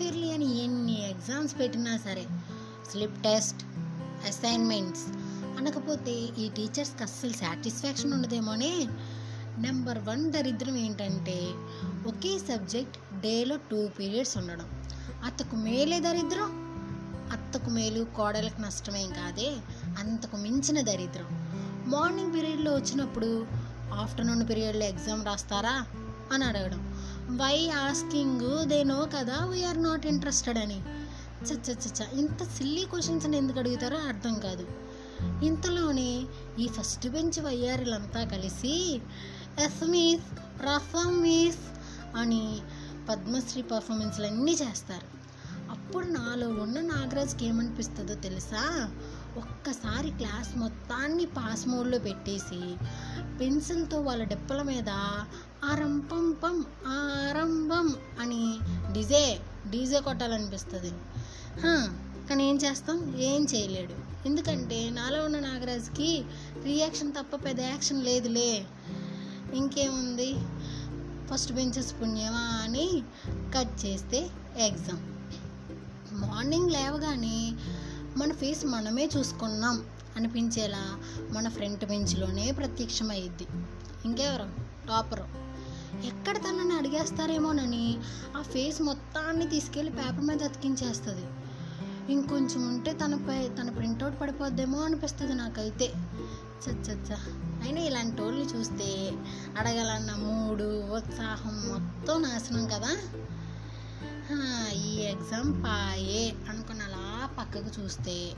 Pearly అని ఎన్ని exams పెట్టినా సరే స్లిప్ టెస్ట్ అసైన్మెంట్స్ అనకపోతే ఈ టీచర్స్కి అస్సలు సాటిస్ఫాక్షన్ ఉండదేమోనే? నెంబర్ వన్ దరిద్రం ఏంటంటే ఒకే సబ్జెక్ట్ డేలో టూ పీరియడ్స్ ఉండడం. అత్తకు మేలే దరిద్రం అత్తకు మేలు కోడలకు నష్టమేం కాదే అంతకు మించిన దరిద్రం. మార్నింగ్ పీరియడ్లో వచ్చినప్పుడు ఆఫ్టర్నూన్ పీరియడ్లో ఎగ్జామ్ రాస్తారా? అని అడగడం. వై ఆస్కింగ్ దే నో కదా. వీఆర్ నాట్ ఇంట్రెస్టెడ్ అని. చచ్చ ఇంత సిల్లీ క్వశ్చన్స్ ఎందుకు అడుగుతారో అర్థం కాదు. ఇంతలోనే ఈ ఫస్ట్ బెంచ్ వయ్యారులంతా కలిసి ఎస్ మీస్ రసం మీస్ అని పద్మశ్రీ పర్ఫార్మెన్స్లు అన్నీ చేస్తారు. అప్పుడు నాలో ఉన్న నాగరాజ్కి ఏమనిపిస్తుందో తెలుసా? ఒక్కసారి క్లాస్ మొత్తాన్ని పాస్ మోడ్లో పెట్టేసి పెన్సిల్తో వాళ్ళ డెప్పల మీద ఆరంపం పం ఆరంభం అని డిజే డీజే కొట్టాలనిపిస్తుంది. కానీ ఏం చేస్తాం? ఏం చేయలేడు. ఎందుకంటే నాలో ఉన్న నాగరాజ్కి రియాక్షన్ తప్ప పెద్ద యాక్షన్ లేదులే. ఇంకేముంది? ఫస్ట్ బెంచెస్ పుణ్యమా అని కట్ చేస్తే ఎగ్జామ్ మార్నింగ్ లేవగానే మన ఫేస్ మనమే చూసుకున్నాం అనిపించేలా మన ఫ్రంట్ బెంచ్లోనే ప్రత్యక్షమైద్ది. ఇంకెవరు? టాపరు. ఎక్కడ తనని అడిగేస్తారేమోనని ఆ ఫేస్ మొత్తాన్ని తీసుకెళ్ళి పేపర్ మీద అతికించేస్తుంది. ఇంకొంచెం ఉంటే తనపై తన ప్రింట్అవుట్ పడిపోద్దేమో అనిపిస్తుంది నాకైతే. చచ్చచ్చ. అయినా ఇలాంటి వాళ్ళని చూస్తే అడగలన్న మూడు ఉత్సాహం మొత్తం నాశనం కదా? ఈ ఎగ్జామ్ పాయే అనుకుని అలా పక్కకు చూస్తే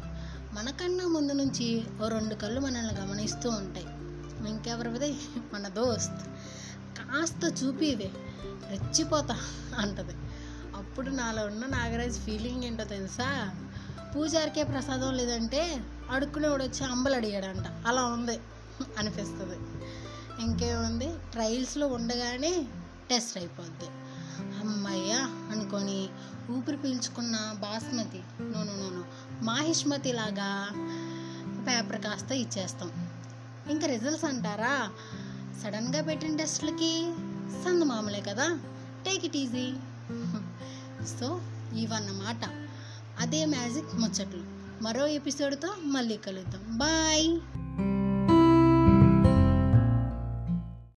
మనకన్నా ముందు నుంచి ఓ రెండు కళ్ళు మనల్ని గమనిస్తూ ఉంటాయి. ఇంకెవరిదే మన దోస్త్ కాస్త చూపివే రెచ్చిపోతా అంటది. అప్పుడు నాలో ఉన్న నాగరాజ్ ఫీలింగ్ ఏంటో తెలుసా? పూజారికే ప్రసాదం లేదంటే అడుక్కునేవాడు వచ్చి అంబలు అడిగాడంట. అలా ఉంది అనిపిస్తుంది. ఇంకేముంది? ట్రయల్స్లో ఉండగానే టెస్ట్ అయిపోద్ది. అమ్మయ్య అనుకొని ఊపిరి పీల్చుకున్న బాస్మతి. నూనె నూనె మాహిష్మతి లాగా పేపర్ కాస్త ఇచ్చేస్తాం. ఇంకా రిజల్ట్స్ అంటారా? సడన్గా పెట్టిన టెస్ట్లకి సందు మామూలే కదా. Take it easy. సో ఇవన్నమాట. అదే మ్యాజిక్ ముచ్చట్లు. మరో ఎపిసోడ్తో మళ్ళీ కలుద్దాం. బాయ్!